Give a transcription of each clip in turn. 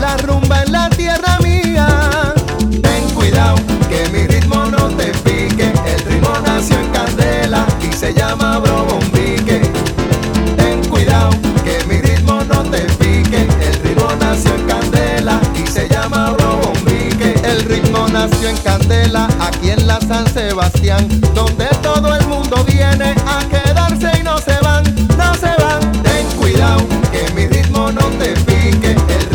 la rumba en la tierra mía. Ten cuidado que mi ritmo no te pique, el ritmo nació en candela y se llama brobombique. Ten cuidado que mi ritmo no te pique, el ritmo nació en candela y se llama brobombique. El ritmo nació en candela aquí en la San Sebastián, donde todo el mundo viene a quedarse y no se van, no se van. Ten cuidado que mi ritmo no te pique. que el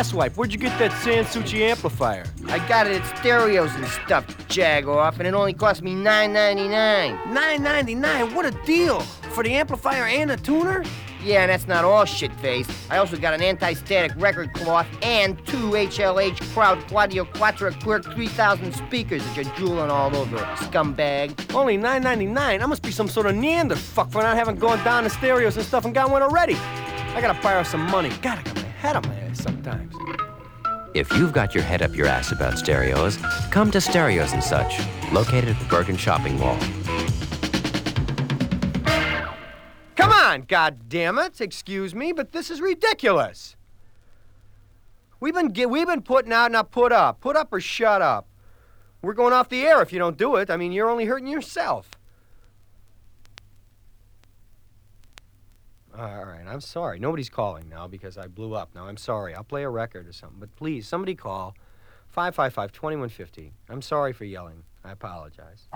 asswipe, where'd you get that Sansucci amplifier? I got it at stereos and stuff, jag off, and it only cost me $9.99. $9.99? What a deal! For the amplifier and the tuner? Yeah, and that's not all shit face. I also got an anti-static record cloth and two HLH Crowd Quadio Quattro Quirk 3000 speakers that you're drooling all over, scumbag. Only $9.99? I must be some sort of Neanderfuck for not having gone down the stereos and stuff and got one already. I gotta borrow some money. God, I got my head on my ass sometimes. If you've got your head up your ass about stereos, come to Stereos and Such, located at the Bergen Shopping Mall. Come on, goddammit! Excuse me, but this is ridiculous. We've been ge- we've been putting out, not put up. Put up or shut up. We're going off the air if you don't do it. I mean, you're only hurting yourself. All right, I'm sorry. Nobody's calling now because I blew up. Now I'm sorry. I'll play a record or something. But please, somebody call 555 2150. I'm sorry for yelling. I apologize.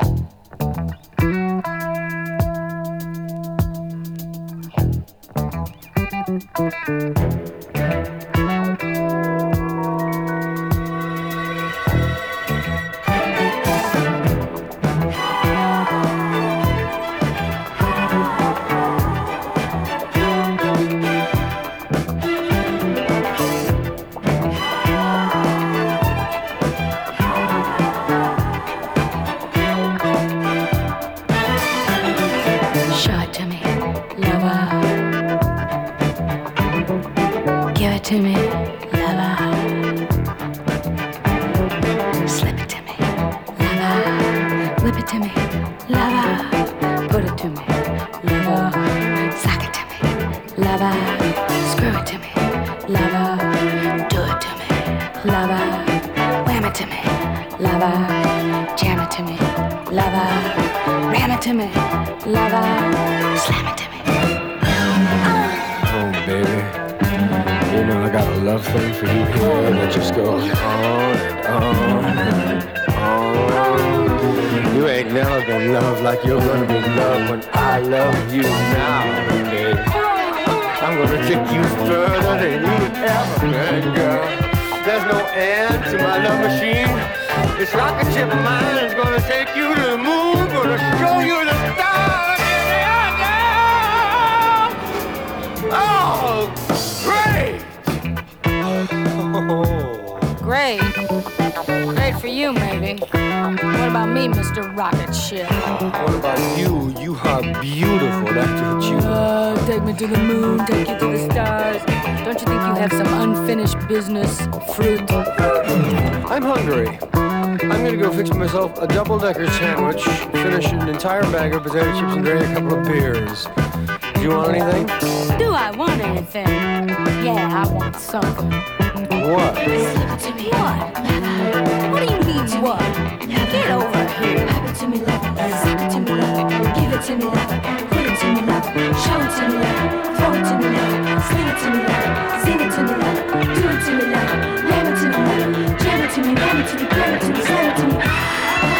Show to me, lover. Slam it to me. Oh, baby. You know I got a love thing for you here that just goes on and on and on. You ain't never been loved like you're gonna be loved when I love you now, baby. I'm gonna take you further than you ever been, girl. There's no end to my love machine. This rocket ship of mine is gonna take you to the moon, gonna show you the stars. in the air. Oh, great! Great. Great for you, maybe. What about me, Mr. Rocket Ship? What about you? You are beautiful. That's what you are. Uh, take me to the moon, take you to the stars. Don't you think you have some unfinished business, fruit? I'm hungry. I'm gonna go fix myself a double-decker sandwich, finish an entire bag of potato chips, and drink a couple of beers. Do you want anything? Do I want anything? Yeah, I want something. What? To me. What? What do you mean, what? Get over here. Give it to me, love. Sing it to me, love. Give it to me, love. Put it to me, love. Show it to me, love. Throw it to me, love. Sling it to me, love. Sing it to me, love. Do it to me, love. To me, ram it to me, gram it to slam it to me.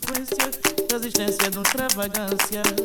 consequência da existência de uma extravagância.